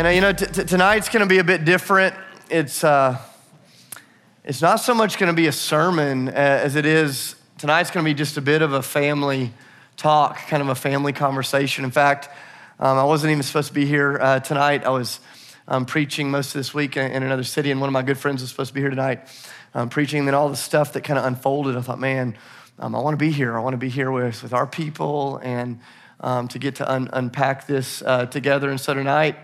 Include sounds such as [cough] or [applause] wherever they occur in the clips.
And uh, you know, t- t- tonight's going to be a bit different. It's uh, it's not so much going to be a sermon uh, as it is tonight's going to be just a bit of a family talk, kind of a family conversation. In fact, um, I wasn't even supposed to be here uh, tonight. I was um, preaching most of this week in, in, another city, and one of my good friends was supposed to be here tonight um, preaching. And then all the stuff that kind of unfolded, I thought, man, um, I want to be here. I want to be here with, with our people and um, to get to un- unpack this uh, together. And so tonight,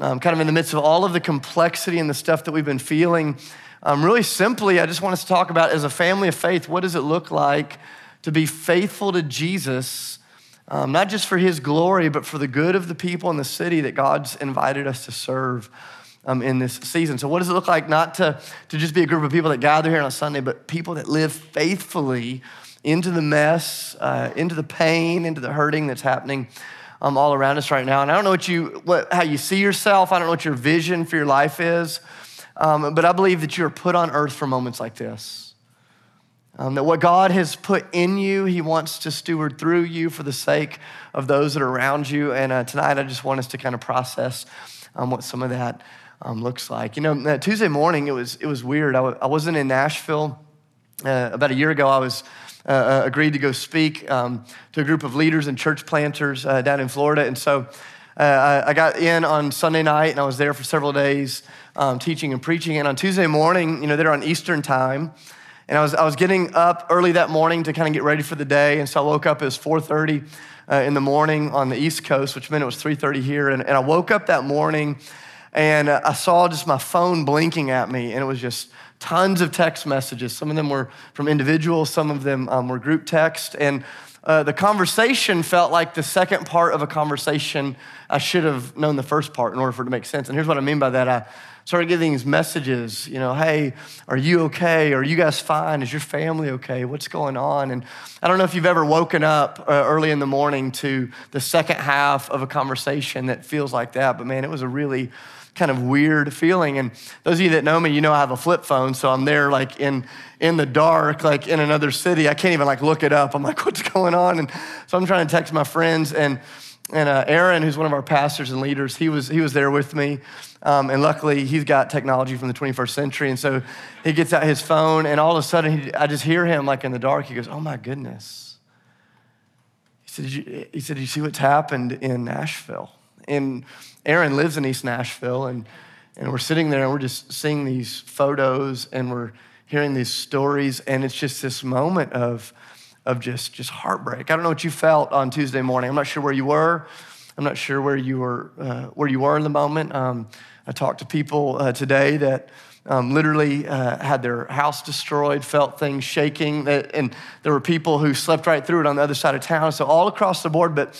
um, kind of in the midst of all of the complexity and the stuff that we've been feeling, um, really simply, I just want us to talk about as a family of faith, what does it look like to be faithful to Jesus, um, not just for his glory, but for the good of the people in the city that God's invited us to serve. Um, in this season. So, what does it look like not to, to just be a group of people that gather here on a Sunday, but people that live faithfully into the mess, uh, into the pain, into the hurting that's happening um, all around us right now. And I don't know what you, what, how you see yourself. I don't know what your vision for your life is. Um, but I believe that you are put on earth for moments like this. Um, that what God has put in you, He wants to steward through you for the sake of those that are around you. And uh, tonight, I just want us to kind of process um, what some of that um, looks like. You know, Tuesday morning, it was, it was weird. I w- I wasn't in Nashville. Uh, about a year ago, I was uh, uh, agreed to go speak um, to a group of leaders and church planters uh, down in Florida. And so uh, I got in on Sunday night and I was there for several days um, teaching and preaching. And on Tuesday morning, you know, they're on Eastern time. And I was, I was getting up early that morning to kind of get ready for the day. And so I woke up, it was 4.30 uh, in the morning on the East Coast, which meant it was 3.30 here. And, and I woke up that morning and uh, I saw just my phone blinking at me. And it was just tons of text messages. Some of them were from individuals, some of them um, were group text. And uh, the conversation felt like the second part of a conversation I should have known the first part in order for it to make sense. And here's what I mean by that. I started getting these messages, you know, hey, are you okay? Are you guys fine? Is your family okay? What's going on? And I don't know if you've ever woken up uh, early in the morning to the second half of a conversation that feels like that, but man, it was a really kind of weird feeling. And those of you that know me, you know I have a flip phone, so I'm there like in in the dark, like in another city. I can't even like look it up. I'm like, [laughs] what's going on? And so I'm trying to text my friends and and uh, Aaron, who's one of our pastors and leaders, he was he was there with me. Um, and luckily, he's got technology from the 21st century. And so he gets out his phone, and all of a sudden, he, I just hear him like in the dark. He goes, Oh my goodness. He said, you, he said, You see what's happened in Nashville? And Aaron lives in East Nashville, and, and we're sitting there and we're just seeing these photos and we're hearing these stories, and it's just this moment of, of just, just heartbreak. I don't know what you felt on Tuesday morning. I'm not sure where you were. I'm not sure where you were, uh, where you were in the moment. Um, I talked to people uh, today that um, literally uh, had their house destroyed, felt things shaking, and there were people who slept right through it on the other side of town. So all across the board, but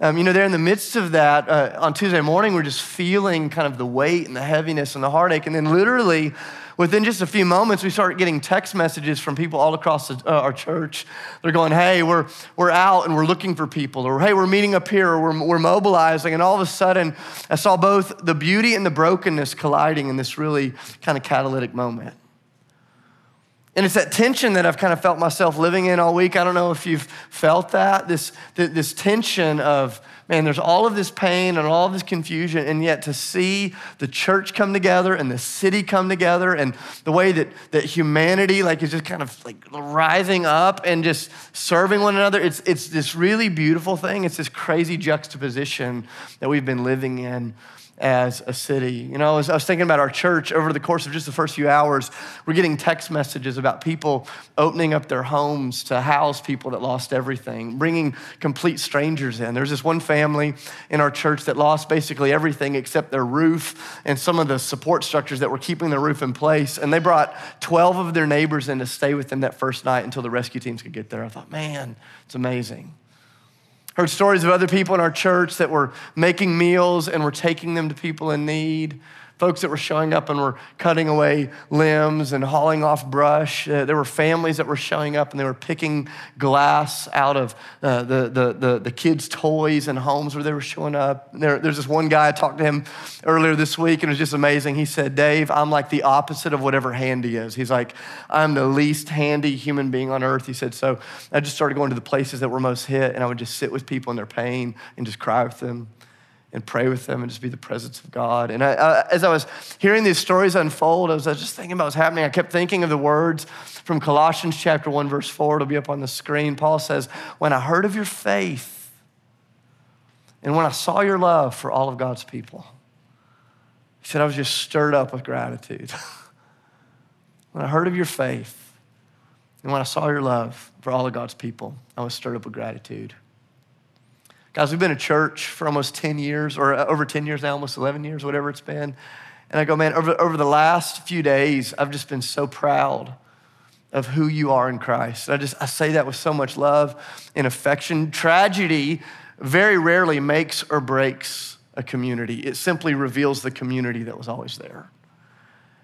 um, you know, there in the midst of that, uh, on Tuesday morning, we're just feeling kind of the weight and the heaviness and the heartache. And then, literally, within just a few moments, we start getting text messages from people all across the, uh, our church. They're going, hey, we're, we're out and we're looking for people, or hey, we're meeting up here, or we're, we're mobilizing. And all of a sudden, I saw both the beauty and the brokenness colliding in this really kind of catalytic moment. And it's that tension that I've kind of felt myself living in all week. I don't know if you've felt that this, this tension of, man, there's all of this pain and all of this confusion, and yet to see the church come together and the city come together and the way that, that humanity like is just kind of like rising up and just serving one another, it's, it's this really beautiful thing. It's this crazy juxtaposition that we've been living in as a city. You know, I was, I was, thinking about our church over the course of just the first few hours. We're getting text messages about people opening up their homes to house people that lost everything, bringing complete strangers in. There's this one family in our church that lost basically everything except their roof and some of the support structures that were keeping the roof in place. And they brought 12 of their neighbors in to stay with them that first night until the rescue teams could get there. I thought, man, it's amazing. Heard stories of other people in our church that were making meals and were taking them to people in need folks that were showing up and were cutting away limbs and hauling off brush. Uh, there were families that were showing up and they were picking glass out of uh, the, the, the, the, kids' toys and homes where they were showing up. There, there's this one guy, I talked to him earlier this week and it was just amazing. He said, Dave, I'm like the opposite of whatever handy is. He's like, I'm the least handy human being on earth. He said, so I just started going to the places that were most hit and I would just sit with people in their pain and just cry with them. And pray with them and just be the presence of God. And I, as I was hearing these stories unfold, I was, I was just thinking about what's happening. I kept thinking of the words from Colossians chapter 1, verse 4. It'll be up on the screen. Paul says, When I heard of your faith and when I saw your love for all of God's people, he said, I was just stirred up with gratitude. [laughs] when I heard of your faith and when I saw your love for all of God's people, I was stirred up with gratitude. Guys, we've been a church for almost 10 years, or uh, over 10 years now, almost 11 years, whatever it's been. And I go, man, over, over the last few days, I've just been so proud of who you are in Christ. I just, I say that with so much love and affection. Tragedy very rarely makes or breaks a community, it simply reveals the community that was always there.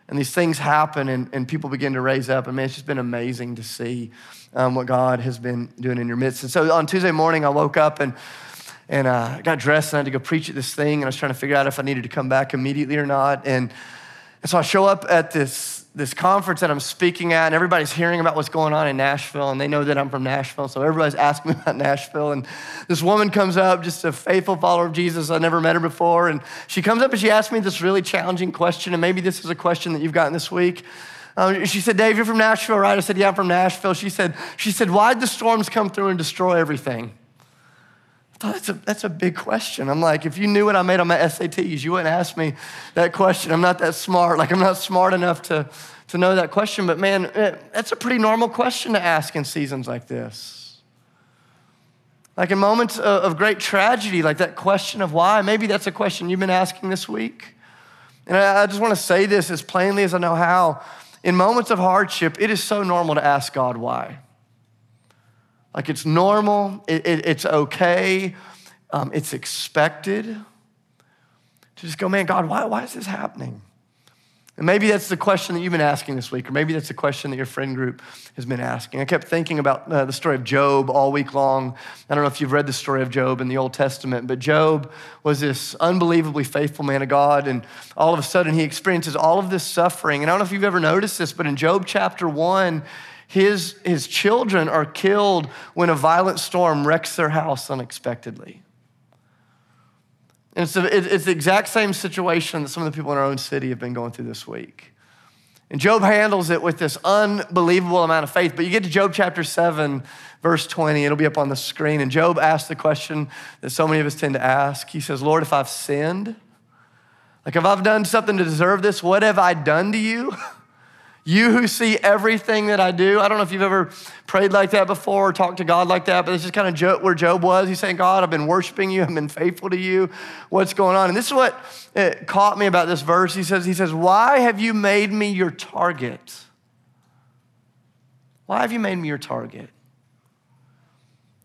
And these things happen, and, and people begin to raise up. And man, it's just been amazing to see um, what God has been doing in your midst. And so on Tuesday morning, I woke up and and uh, I got dressed and I had to go preach at this thing. And I was trying to figure out if I needed to come back immediately or not. And, and so I show up at this, this conference that I'm speaking at, and everybody's hearing about what's going on in Nashville, and they know that I'm from Nashville. So everybody's asking [laughs] me about Nashville. And this woman comes up, just a faithful follower of Jesus. I never met her before. And she comes up and she asks me this really challenging question. And maybe this is a question that you've gotten this week. Um, she said, Dave, you're from Nashville, right? I said, Yeah, I'm from Nashville. She said, she said, Why'd the storms come through and destroy everything? That's a, that's a big question. I'm like, if you knew what I made on my SATs, you wouldn't ask me that question. I'm not that smart. Like, I'm not smart enough to, to know that question. But man, eh, that's a pretty normal question to ask in seasons like this. Like in moments of great tragedy, like that question of why, maybe that's a question you've been asking this week. And I just want to say this as plainly as I know how. In moments of hardship, it is so normal to ask God why. Like it's normal, it, it, it's okay, um, it's expected. To just go, man, God, why, why is this happening? And maybe that's the question that you've been asking this week, or maybe that's the question that your friend group has been asking. I kept thinking about uh, the story of Job all week long. I don't know if you've read the story of Job in the Old Testament, but Job was this unbelievably faithful man of God, and all of a sudden he experiences all of this suffering. And I don't know if you've ever noticed this, but in Job chapter one, his, his children are killed when a violent storm wrecks their house unexpectedly. And it's, a, it's the exact same situation that some of the people in our own city have been going through this week. And Job handles it with this unbelievable amount of faith. But you get to Job chapter 7, verse 20, it'll be up on the screen. And Job asks the question that so many of us tend to ask. He says, Lord, if I've sinned, like if I've done something to deserve this, what have I done to you? [laughs] You who see everything that I do. I don't know if you've ever prayed like that before or talked to God like that, but it's just kind of where Job was. He's saying, God, I've been worshiping you. I've been faithful to you. What's going on? And this is what uh, caught me about this verse. He says, he says, why have you made me your target? Why have you made me your target?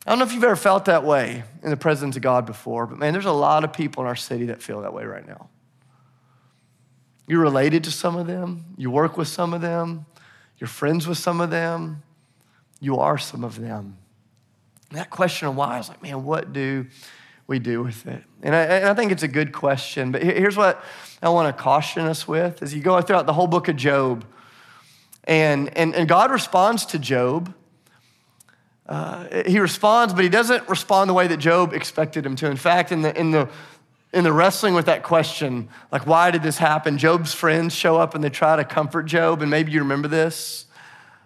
I don't know if you've ever felt that way in the presence of God before, but man, there's a lot of people in our city that feel that way right now. You're related to some of them, you work with some of them, you're friends with some of them, you are some of them. And that question of why, I was like, man, what do we do with it? And I, and I think it's a good question, but here's what I want to caution us with as you go throughout the whole book of Job, and, and, and God responds to Job. Uh, he responds, but he doesn't respond the way that Job expected him to. In fact, in the, in the in the wrestling with that question, like, why did this happen? Job's friends show up and they try to comfort Job, and maybe you remember this.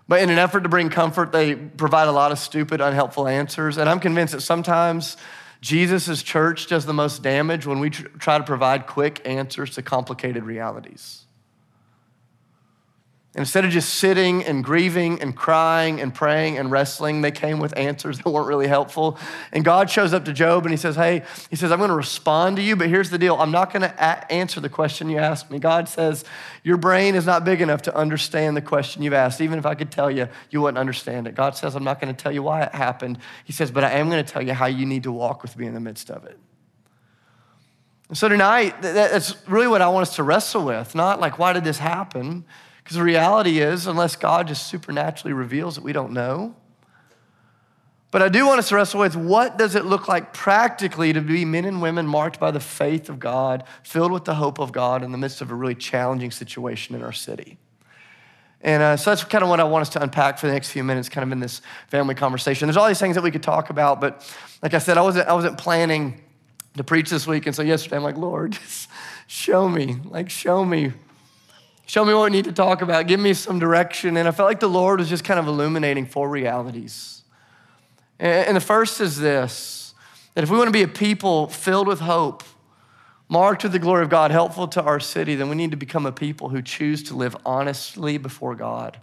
But in an effort to bring comfort, they provide a lot of stupid, unhelpful answers. And I'm convinced that sometimes Jesus' church does the most damage when we try to provide quick answers to complicated realities. Instead of just sitting and grieving and crying and praying and wrestling, they came with answers [laughs] that weren't really helpful. And God shows up to Job and he says, Hey, he says, I'm going to respond to you, but here's the deal I'm not going to a- answer the question you asked me. God says, Your brain is not big enough to understand the question you've asked. Even if I could tell you, you wouldn't understand it. God says, I'm not going to tell you why it happened. He says, But I am going to tell you how you need to walk with me in the midst of it. And so tonight, that's really what I want us to wrestle with. Not like, why did this happen? Because the reality is, unless God just supernaturally reveals it, we don't know. But I do want us to wrestle with what does it look like practically to be men and women marked by the faith of God, filled with the hope of God in the midst of a really challenging situation in our city. And uh, so that's kind of what I want us to unpack for the next few minutes, kind of in this family conversation. There's all these things that we could talk about, but like I said, I wasn't, I wasn't planning to preach this week. And so yesterday I'm like, Lord, [laughs] just show me, like, show me. Show me what we need to talk about. Give me some direction. And I felt like the Lord was just kind of illuminating four realities. And the first is this that if we want to be a people filled with hope, marked with the glory of God, helpful to our city, then we need to become a people who choose to live honestly before God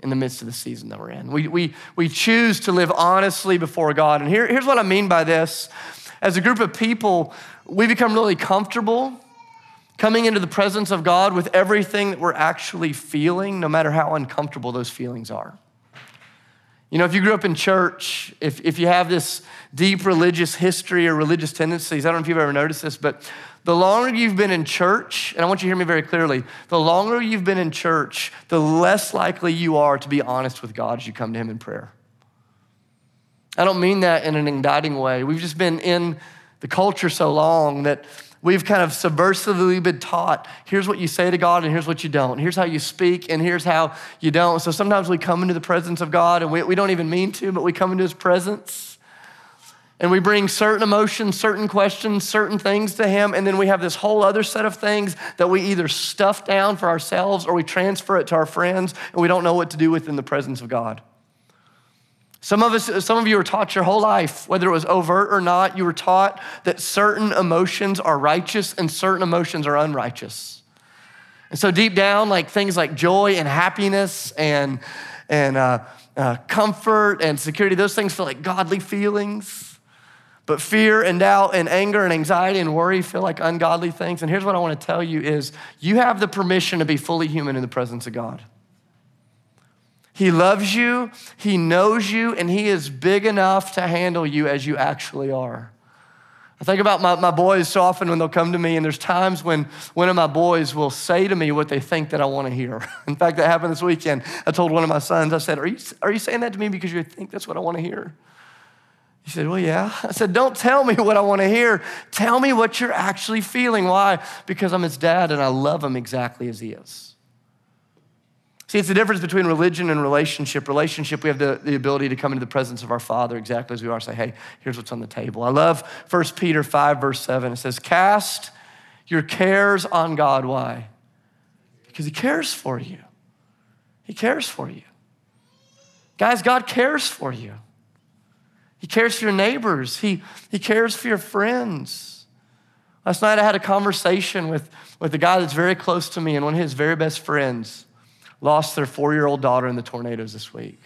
in the midst of the season that we're in. We, we, we choose to live honestly before God. And here, here's what I mean by this as a group of people, we become really comfortable coming into the presence of God with everything that we're actually feeling, no matter how uncomfortable those feelings are. You know, if you grew up in church, if, if you have this deep religious history or religious tendencies, I don't know if you've ever noticed this, but the longer you've been in church, and I want you to hear me very clearly, the longer you've been in church, the less likely you are to be honest with God as you come to Him in prayer. I don't mean that in an indicting way. We've just been in the culture so long that we've kind of subversively been taught here's what you say to God and here's what you don't. Here's how you speak and here's how you don't. So sometimes we come into the presence of God and we, we don't even mean to, but we come into His presence and we bring certain emotions, certain questions, certain things to Him, and then we have this whole other set of things that we either stuff down for ourselves or we transfer it to our friends, and we don't know what to do with in the presence of God. Some of us, some of you were taught your whole life, whether it was overt or not, you were taught that certain emotions are righteous and certain emotions are unrighteous. And so deep down, like things like joy and happiness and and uh, uh, comfort and security, those things feel like godly feelings. But fear and doubt and anger and anxiety and worry feel like ungodly things. And here's what I want to tell you is you have the permission to be fully human in the presence of God. He loves you, he knows you, and he is big enough to handle you as you actually are. I think about my, my boys so often when they'll come to me, and there's times when one of my boys will say to me what they think that I want to hear. [laughs] In fact, that happened this weekend. I told one of my sons, I said, Are you, are you saying that to me because you think that's what I want to hear? He said, Well, yeah. [laughs] I said, Don't tell me what I want to hear. Tell me what you're actually feeling. Why? Because I'm his dad and I love him exactly as he is. See, it's the difference between religion and relationship. Relationship, we have the, the ability to come into the presence of our Father exactly as we are, say, Hey, here's what's on the table. I love 1 Peter 5, verse 7. It says, Cast your cares on God. Why? Because he cares for you. He cares for you. Guys, God cares for you. He cares for your neighbors. He, he cares for your friends. Last night I had a conversation with, with a guy that's very close to me, and one of his very best friends lost their four year old daughter in the tornadoes this week.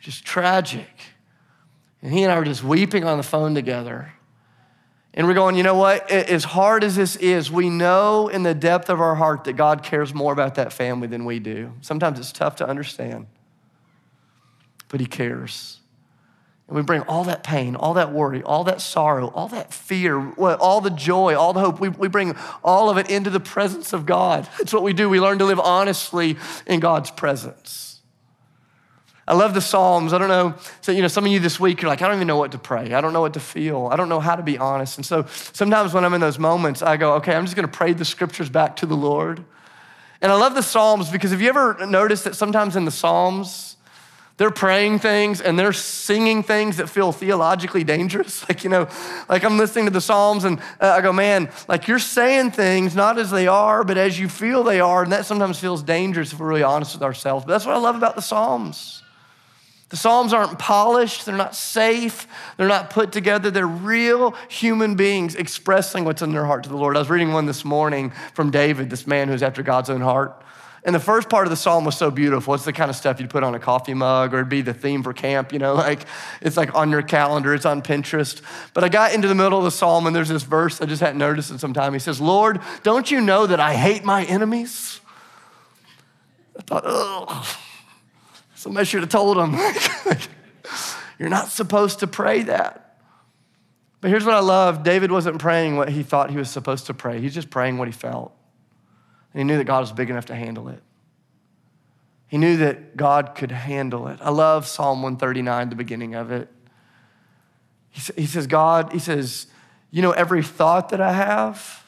Just tragic. And he and I were just weeping on the phone together. And we're going, you know what? As hard as this is, we know in the depth of our heart that God cares more about that family than we do. Sometimes it's tough to understand, but He cares. And we bring all that pain, all that worry, all that sorrow, all that fear, all the joy, all the hope. We, we bring all of it into the presence of God. [laughs] That's what we do. We learn to live honestly in God's presence. I love the Psalms. I don't know. So, you know, some of you this week, you're like, I don't even know what to pray. I don't know what to feel. I don't know how to be honest. And so sometimes when I'm in those moments, I go, okay, I'm just going to pray the scriptures back to the Lord. And I love the Psalms because have you ever noticed that sometimes in the Psalms, they're praying things and they're singing things that feel theologically dangerous. [laughs] Like, you know, like I'm listening to the Psalms and uh, I go, man, like you're saying things not as they are, but as you feel they are. And that sometimes feels dangerous if we're really honest with ourselves. But that's what I love about the Psalms. The Psalms aren't polished, they're not safe, they're not put together. They're real human beings expressing what's in their heart to the Lord. I was reading one this morning from David, this man who's after God's own heart. And the first part of the psalm was so beautiful. It's the kind of stuff you'd put on a coffee mug or it'd be the theme for camp, you know, [laughs] like it's like on your calendar, it's on Pinterest. But I got into the middle of the psalm and there's this verse I just hadn't noticed in some time. He says, Lord, don't you know that I hate my enemies? I thought, oh, somebody should have told him. [laughs] You're not supposed to pray that. But here's what I love David wasn't praying what he thought he was supposed to pray, he's just praying what he felt. And he knew that God was big enough to handle it. He knew that God could handle it. I love Psalm 139, the beginning of it. He says, God, he says, you know, every thought that I have,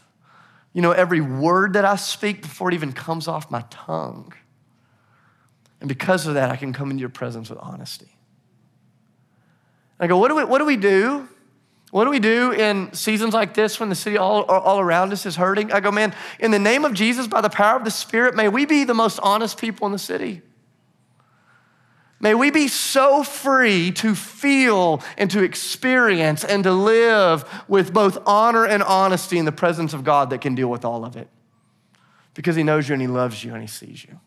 you know, every word that I speak before it even comes off my tongue. And because of that, I can come into your presence with honesty. I go, what do we, what do, we do What do we do in seasons like this when the city all, all around us is hurting? I go, man, in the name of Jesus, by the power of the Spirit, may we be the most honest people in the city. May we be so free to feel and to experience and to live with both honor and honesty in the presence of God that can deal with all of it. Because He knows you and He loves you and He sees you.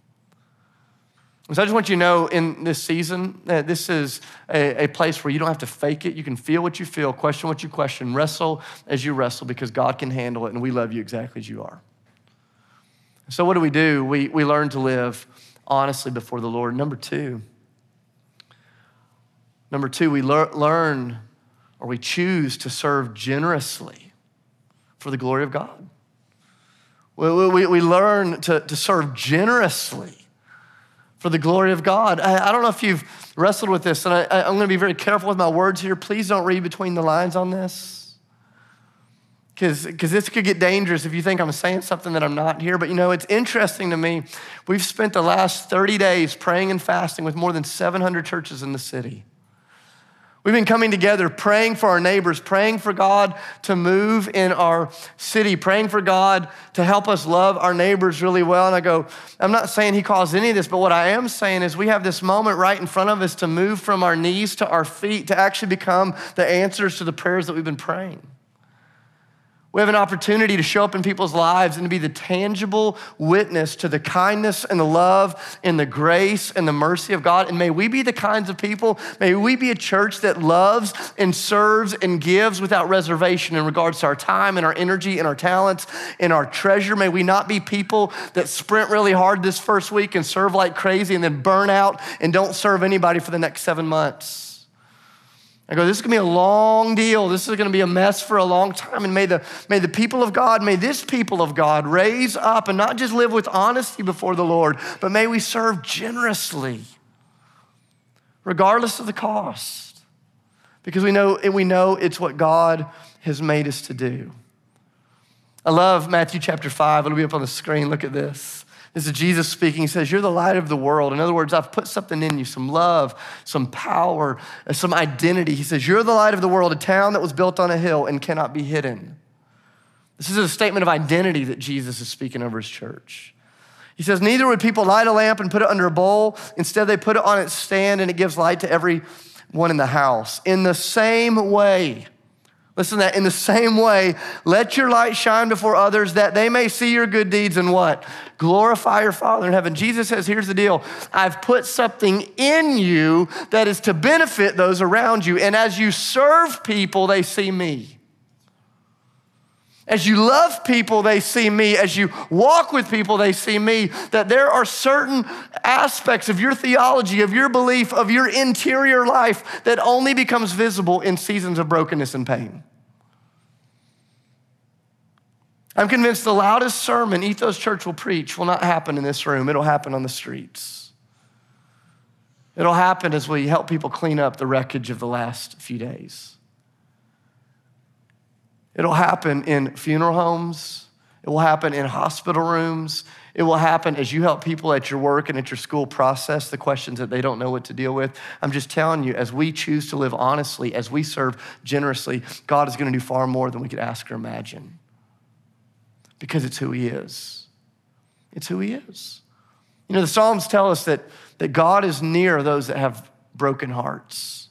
So I just want you to know in this season this is a, a, place where you don't have to fake it. You can feel what you feel, question what you question, wrestle as you wrestle because God can handle it and we love you exactly as you are. So, what do we do? We, we learn to live honestly before the Lord. Number two, number two, we lear, learn or we choose to serve generously for the glory of God. We, we, we learn to, to serve generously for the glory of God. I, I don't know if you've wrestled with this, and I, I'm going to be very careful with my words here. Please don't read between the lines on this. Because this could get dangerous if you think I'm saying something that I'm not here. But you know, it's interesting to me. We've spent the last 30 days praying and fasting with more than 700 churches in the city. We've been coming together, praying for our neighbors, praying for God to move in our city, praying for God to help us love our neighbors really well. And I go, I'm not saying He caused any of this, but what I am saying is we have this moment right in front of us to move from our knees to our feet to actually become the answers to the prayers that we've been praying. We have an opportunity to show up in people's lives and to be the tangible witness to the kindness and the love and the grace and the mercy of God. And may we be the kinds of people, may we be a church that loves and serves and gives without reservation in regards to our time and our energy and our talents and our treasure. May we not be people that sprint really hard this first week and serve like crazy and then burn out and don't serve anybody for the next seven months. I go, this is gonna be a long deal. This is gonna be a mess for a long time. And may the, may the people of God, may this people of God raise up and not just live with honesty before the Lord, but may we serve generously, regardless of the cost. Because we know, we know it's what God has made us to do. I love Matthew chapter 5. It'll be up on the screen. Look at this. This is Jesus speaking. He says, You're the light of the world. In other words, I've put something in you some love, some power, uh, some identity. He says, You're the light of the world, a town that was built on a hill and cannot be hidden. This is a statement of identity that Jesus is speaking over his church. He says, Neither would people light a lamp and put it under a bowl. Instead, they put it on its stand and it gives light to everyone in the house. In the same way, Listen that. In the same way, let your light shine before others that they may see your good deeds and what? Glorify your Father in heaven. Jesus says, here's the deal. I've put something in you that is to benefit those around you. And as you serve people, they see me. As you love people, they see me. As you walk with people, they see me. That there are certain aspects of your theology, of your belief, of your interior life that only becomes visible in seasons of brokenness and pain. I'm convinced the loudest sermon Ethos Church will preach will not happen in this room, it'll happen on the streets. It'll happen as we help people clean up the wreckage of the last few days. It'll happen in funeral homes. It will happen in hospital rooms. It will happen as you help people at your work and at your school process the questions that they don't know what to deal with. I'm just telling you, as we choose to live honestly, as we serve generously, God is going to do far more than we could ask or imagine because it's who He is. It's who He is. You know, the Psalms tell us that, that God is near those that have broken hearts.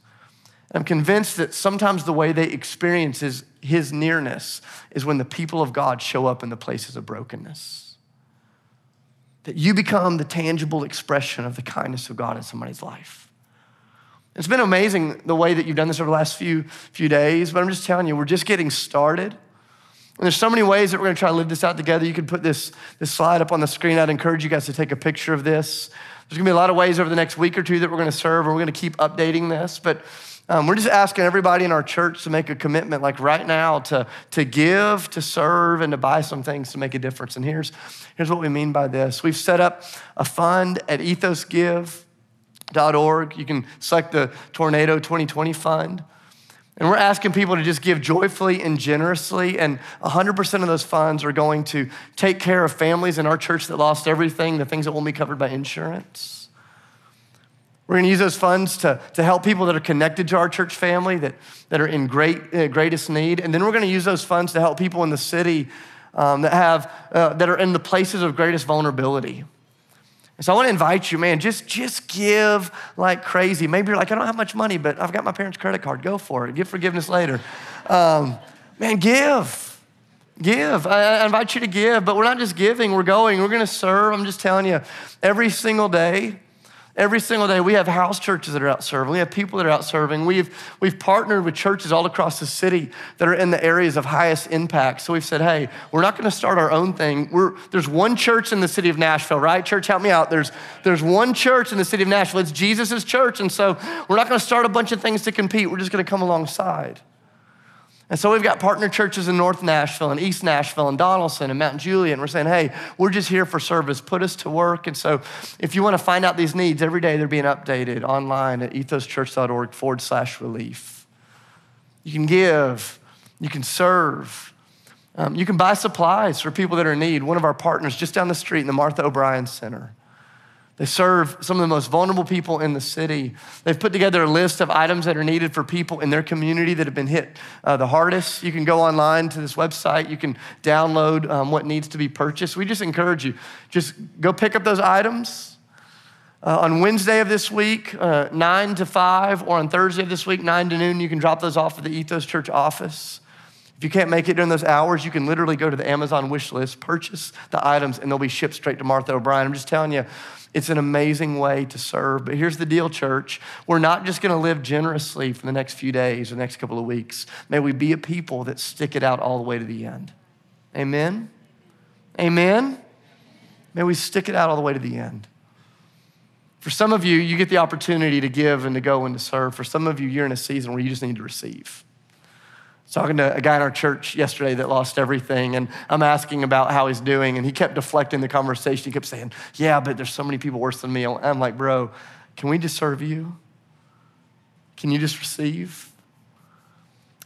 I'm convinced that sometimes the way they experience his, his nearness is when the people of God show up in the places of brokenness. That you become the tangible expression of the kindness of God in somebody's life. It's been amazing the way that you've done this over the last few, few days, but I'm just telling you, we're just getting started. And there's so many ways that we're gonna try to live this out together. You can put this, this slide up on the screen. I'd encourage you guys to take a picture of this. There's gonna be a lot of ways over the next week or two that we're gonna serve, and we're gonna keep updating this. But um, we're just asking everybody in our church to make a commitment, like right now, to, to give, to serve, and to buy some things to make a difference. And here's, here's what we mean by this we've set up a fund at ethosgive.org. You can select the Tornado 2020 Fund. And we're asking people to just give joyfully and generously. And 100% of those funds are going to take care of families in our church that lost everything, the things that won't be covered by insurance. We're going to use those funds to, to help people that are connected to our church family that, that are in great, uh, greatest need. And then we're going to use those funds to help people in the city um, that, have, uh, that are in the places of greatest vulnerability. And so I want to invite you, man, just, just give like crazy. Maybe you're like, I don't have much money, but I've got my parents' credit card. Go for it. Give forgiveness later. Um, man, give. Give. I, I invite you to give, but we're not just giving, we're going. We're going to serve. I'm just telling you, every single day, Every single day, we have house churches that are out serving. We have people that are out serving. We've, we've partnered with churches all across the city that are in the areas of highest impact. So we've said, hey, we're not going to start our own thing. We're, there's one church in the city of Nashville, right? Church, help me out. There's, there's one church in the city of Nashville. It's Jesus' church. And so we're not going to start a bunch of things to compete. We're just going to come alongside. And so we've got partner churches in North Nashville and East Nashville and Donelson and Mount Juliet. And we're saying, hey, we're just here for service. Put us to work. And so if you want to find out these needs, every day they're being updated online at ethoschurch.org forward slash relief. You can give, you can serve, um, you can buy supplies for people that are in need. One of our partners just down the street in the Martha O'Brien Center they serve some of the most vulnerable people in the city. They've put together a list of items that are needed for people in their community that have been hit uh, the hardest. You can go online to this website. You can download um, what needs to be purchased. We just encourage you, just go pick up those items. Uh, on Wednesday of this week, uh, 9 to 5, or on Thursday of this week, 9 to noon, you can drop those off at the Ethos Church office. If you can't make it during those hours, you can literally go to the Amazon wish list, purchase the items, and they'll be shipped straight to Martha O'Brien. I'm just telling you, it's an amazing way to serve. But here's the deal, church. We're not just going to live generously for the next few days the next couple of weeks. May we be a people that stick it out all the way to the end. Amen? Amen? May we stick it out all the way to the end. For some of you, you get the opportunity to give and to go and to serve. For some of you, you're in a season where you just need to receive talking to a guy in our church yesterday that lost everything, and I'm asking about how he's doing, and he kept deflecting the conversation. He kept saying, Yeah, but there's so many people worse than me. I'm like, Bro, can we just serve you? Can you just receive?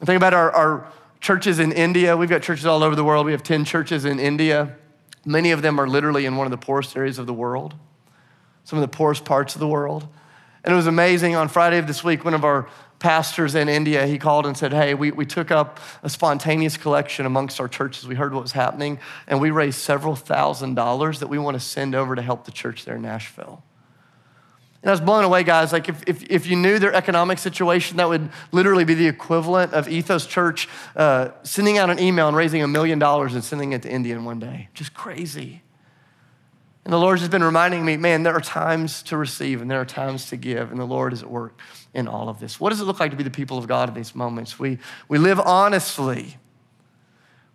I think about our, our churches in India. We've got churches all over the world. We have 10 churches in India. Many of them are literally in one of the poorest areas of the world, some of the poorest parts of the world. And it was amazing. On Friday of this week, one of our pastors in India, he called and said, Hey, we, we took up a spontaneous collection amongst our churches. We heard what was happening, and we raised several thousand dollars that we want to send over to help the church there in Nashville. And I was blown away, guys. Like, if, if, if you knew their economic situation, that would literally be the equivalent of Ethos Church uh, sending out an email and raising a million dollars and sending it to India in one day. Just crazy. And the Lord's just been reminding me, man, there are times to receive and there are times to give, and the Lord is at work in all of this. What does it look like to be the people of God in these moments? We, we live honestly,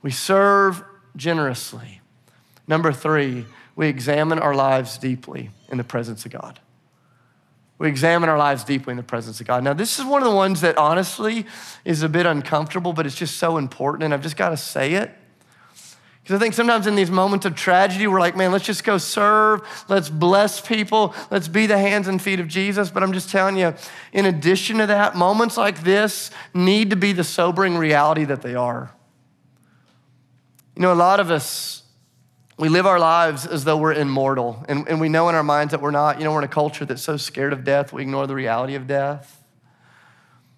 we serve generously. Number three, we examine our lives deeply in the presence of God. We examine our lives deeply in the presence of God. Now, this is one of the ones that honestly is a bit uncomfortable, but it's just so important, and I've just got to say it. Because I think sometimes in these moments of tragedy, we're like, man, let's just go serve. Let's bless people. Let's be the hands and feet of Jesus. But I'm just telling you, in addition to that, moments like this need to be the sobering reality that they are. You know, a lot of us, we live our lives as though we're immortal. And, and we know in our minds that we're not. You know, we're in a culture that's so scared of death, we ignore the reality of death.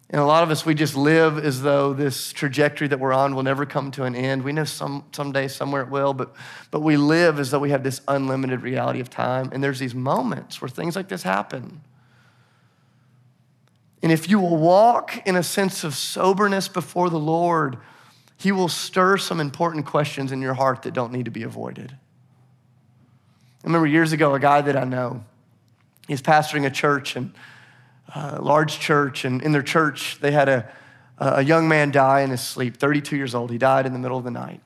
And a lot of us, we just live as though this trajectory that we're on will never come to an end. We know some, someday, somewhere it will, but, but we live as though we have this unlimited reality of time. And there's these moments where things like this happen. And if you will walk in a sense of soberness before the Lord, He will stir some important questions in your heart that don't need to be avoided. I remember years ago, a guy that I know, he's pastoring a church, and a large church, and in their church, they had a, a young man die in his sleep, 32 years old. He died in the middle of the night.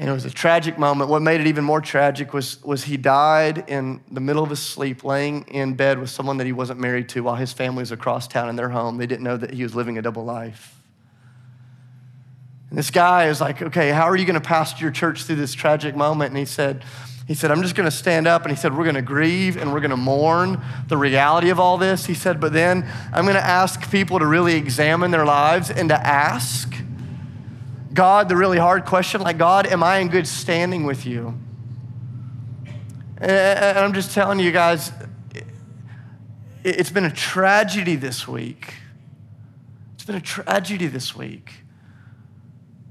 And it was a tragic moment. What made it even more tragic was, was he died in the middle of his sleep, laying in bed with someone that he wasn't married to while his family was across town in their home. They didn't know that he was living a double life. And this guy is like, okay, how are you going to pastor your church through this tragic moment? And he said, he said, I'm just going to stand up. And he said, We're going to grieve and we're going to mourn the reality of all this. He said, But then I'm going to ask people to really examine their lives and to ask God the really hard question like, God, am I in good standing with you? And I'm just telling you guys, It's been a tragedy this week. It's been a tragedy this week.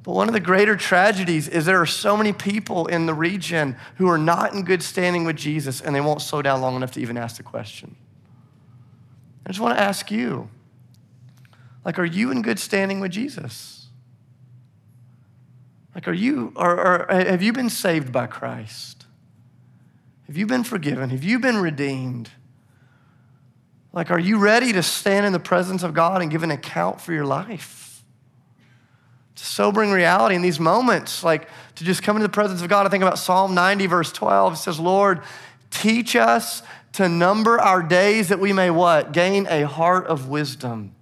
But one of the greater tragedies is there are so many people in the region who are not in good standing with Jesus and they won't slow down long enough to even ask the question. I just want to ask you like, are you in good standing with Jesus? Like, are you, or, have you been saved by Christ? Have you been forgiven? Have you been redeemed? Like, are you ready to stand in the presence of God and give an account for your life? It's a sobering reality in these moments, like to just come into the presence of God. I think about Psalm 90, verse 12. It says, Lord, teach us to number our days that we may what? Gain a heart of wisdom.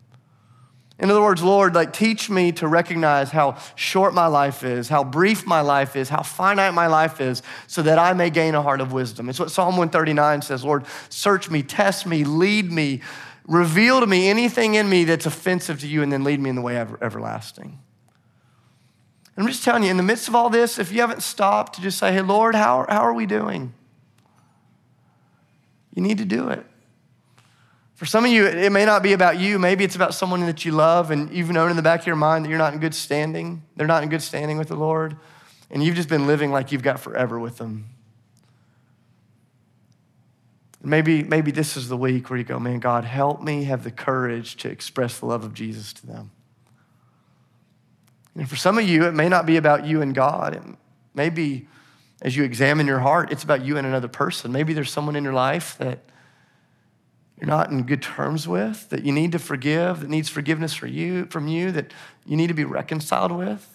In other words, Lord, like teach me to recognize how short my life is, how brief my life is, how finite my life is, so that I may gain a heart of wisdom. It's what Psalm 139 says Lord, search me, test me, lead me, reveal to me anything in me that's offensive to you, and then lead me in the way ever, everlasting. I'm just telling you, in the midst of all this, if you haven't stopped to just say, hey, Lord, how, how are we doing? You need to do it. For some of you, it may not be about you. Maybe it's about someone that you love and you've known in the back of your mind that you're not in good standing. They're not in good standing with the Lord. And you've just been living like you've got forever with them. Maybe, maybe this is the week where you go, man, God, help me have the courage to express the love of Jesus to them. And for some of you, it may not be about you and God. It may be, as you examine your heart, it's about you and another person. Maybe there's someone in your life that you're not in good terms with, that you need to forgive, that needs forgiveness for you, from you, that you need to be reconciled with.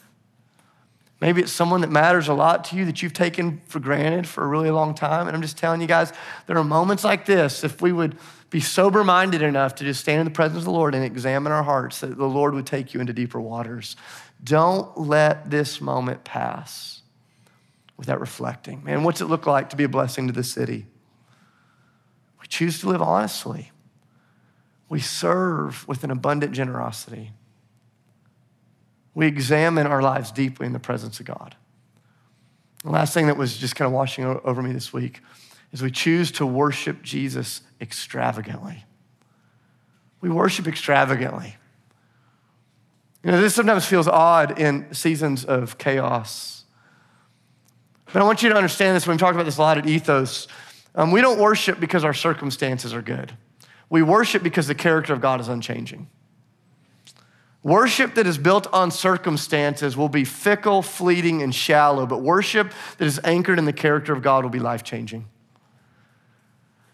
Maybe it's someone that matters a lot to you that you've taken for granted for a really long time. And I'm just telling you guys, there are moments like this, if we would be sober minded enough to just stand in the presence of the Lord and examine our hearts, that the Lord would take you into deeper waters. Don't let this moment pass without reflecting. Man, what's it look like to be a blessing to the city? We choose to live honestly. We serve with an abundant generosity. We examine our lives deeply in the presence of God. The last thing that was just kind of washing over me this week is we choose to worship Jesus extravagantly. We worship extravagantly. You know, this sometimes feels odd in seasons of chaos. But I want you to understand this. When We've talked about this a lot at Ethos. Um, we don't worship because our circumstances are good. We worship because the character of God is unchanging. Worship that is built on circumstances will be fickle, fleeting, and shallow, but worship that is anchored in the character of God will be life changing.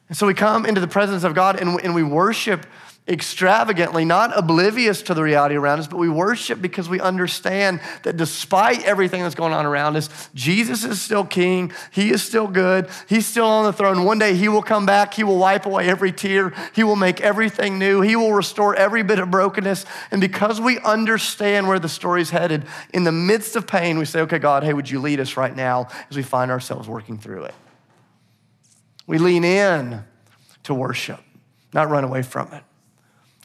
And so we come into the presence of God and, and we worship extravagantly, not oblivious to the reality around us, but we worship because we understand that despite everything that's going on around us, Jesus is still king. He is still good. He's still on the throne. One day he will come back. He will wipe away every tear. He will make everything new. He will restore every bit of brokenness. And because we understand where the story's headed, in the midst of pain, we say, okay, God, hey, would you lead us right now as we find ourselves working through it? We lean in to worship, not run away from it.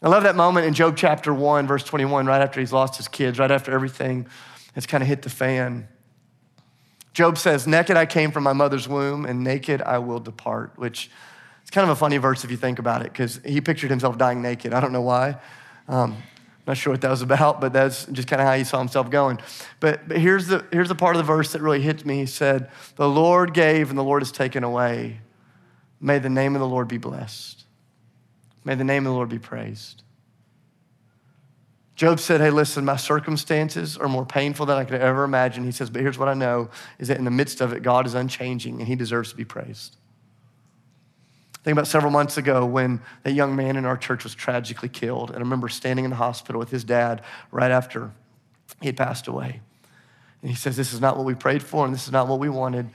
I love that moment in Job chapter 1, verse 21, right after he's lost his kids, right after everything has kind of hit the fan. Job says, Naked I came from my mother's womb, and naked I will depart, which is kind of a funny verse if you think about it, because he pictured himself dying naked. I don't know why. Um, not sure what that was about, but that's just kind of how he saw himself going. But, but here's, the, here's the part of the verse that really hit me. He said, The Lord gave and the Lord has taken away. May the name of the Lord be blessed. May the name of the Lord be praised. Job said, Hey, listen, my circumstances are more painful than I could ever imagine. He says, But here's what I know is that in the midst of it, God is unchanging and he deserves to be praised. Think about several months ago when that young man in our church was tragically killed. And I remember standing in the hospital with his dad right after he had passed away. And he says, This is not what we prayed for and this is not what we wanted,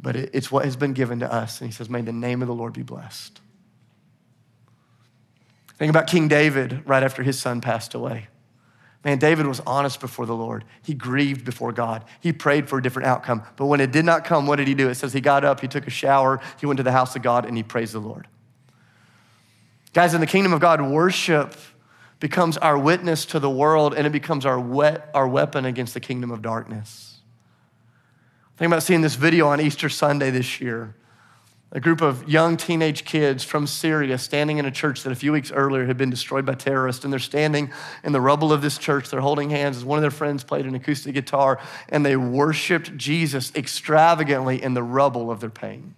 but it's what has been given to us. And he says, May the name of the Lord be blessed. Think about King David right after his son passed away. Man, David was honest before the Lord. He grieved before God. He prayed for a different outcome. But when it did not come, what did he do? It says he got up, he took a shower, he went to the house of God, and he praised the Lord. Guys, in the kingdom of God, worship becomes our witness to the world and it becomes our, wet, our weapon against the kingdom of darkness. Think about seeing this video on Easter Sunday this year a group of young teenage kids from Syria standing in a church that a few weeks earlier had been destroyed by terrorists. And they're standing in the rubble of this church. They're holding hands as one of their friends played an acoustic guitar and they worshiped Jesus extravagantly in the rubble of their pain.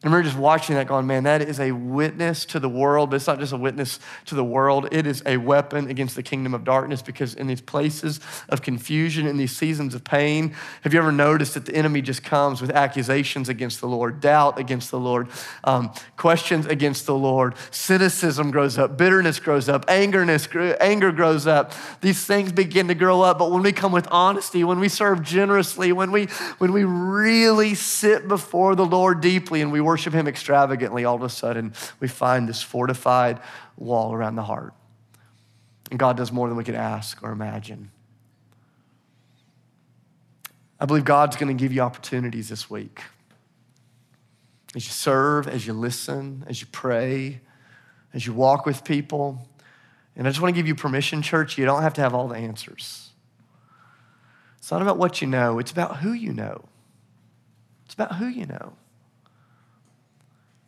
I remember just watching that going, man, that is a witness to the world, but it's not just a witness to the world. It is a weapon against the kingdom of darkness because in these places of confusion, in these seasons of pain, have you ever noticed that the enemy just comes with accusations against the Lord, doubt against the Lord, um, questions against the Lord, cynicism grows up, bitterness grows up, angerness, anger grows up. These things begin to grow up, but when we come with honesty, when we serve generously, when we, when we really sit before the Lord deeply and we worship Him extravagantly, all of a sudden we find this fortified wall around the heart. And God does more than we can ask or imagine. I believe God's going to give you opportunities this week. As you serve, as you listen, as you pray, as you walk with people. And I just want to give you permission, church. You don't have to have all the answers. It's not about what you know, it's about who you know. It's about who you know.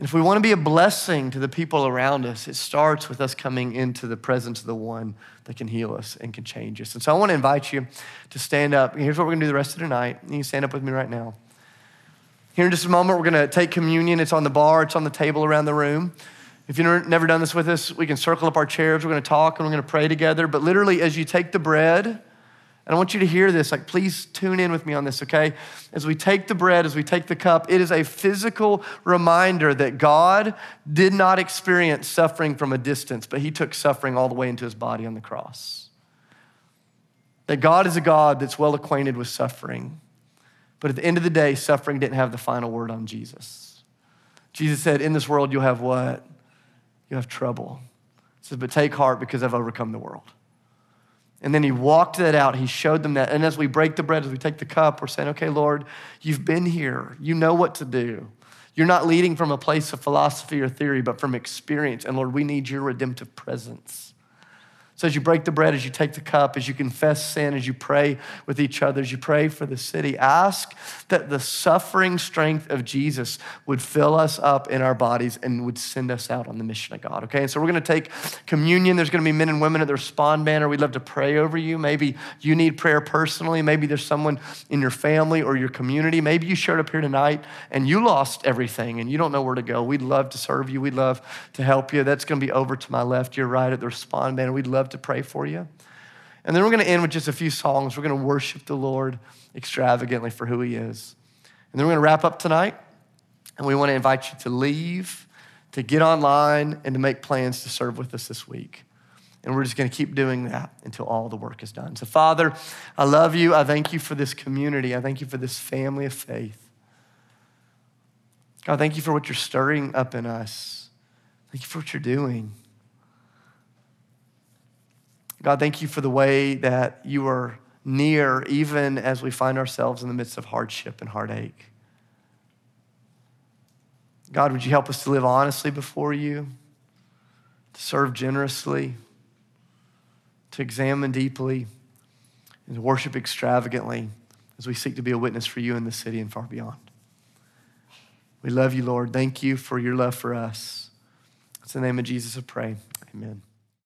And if we want to be a blessing to the people around us, it starts with us coming into the presence of the one that can heal us and can change us. And so I want to invite you to stand up. Here's what we're going to do the rest of the night. You can stand up with me right now. Here in just a moment, we're going to take communion. It's on the bar, it's on the table around the room. If you've never done this with us, we can circle up our chairs. We're going to talk and we're going to pray together. But literally, as you take the bread, and I want you to hear this. Like, please tune in with me on this, okay? As we take the bread, as we take the cup, it is a physical reminder that God did not experience suffering from a distance, but He took suffering all the way into His body on the cross. That God is a God that's well acquainted with suffering. But at the end of the day, suffering didn't have the final word on Jesus. Jesus said, In this world, you'll have what? You have trouble. He says, But take heart because I've overcome the world. And then he walked that out. He showed them that. And as we break the bread, as we take the cup, we're saying, okay, Lord, you've been here. You know what to do. You're not leading from a place of philosophy or theory, but from experience. And Lord, we need your redemptive presence. So, as you break the bread, as you take the cup, as you confess sin, as you pray with each other, as you pray for the city, ask that the suffering strength of Jesus would fill us up in our bodies and would send us out on the mission of God, okay? And so, we're gonna take communion. There's gonna be men and women at the Respond banner. We'd love to pray over you. Maybe you need prayer personally. Maybe there's someone in your family or your community. Maybe you showed up here tonight and you lost everything and you don't know where to go. We'd love to serve you. We'd love to help you. That's gonna be over to my left, your right at the Respond banner. We'd love to pray for you. And then we're going to end with just a few songs. We're going to worship the Lord extravagantly for who He is. And then we're going to wrap up tonight. And we want to invite you to leave, to get online, and to make plans to serve with us this week. And we're just going to keep doing that until all the work is done. So, Father, I love you. I thank you for this community. I thank you for this family of faith. God, thank you for what you're stirring up in us. Thank you for what you're doing. God, thank you for the way that you are near even as we find ourselves in the midst of hardship and heartache. God, would you help us to live honestly before you, to serve generously, to examine deeply, and to worship extravagantly as we seek to be a witness for you in the city and far beyond. We love you, Lord. Thank you for your love for us. It's the name of Jesus I pray. Amen.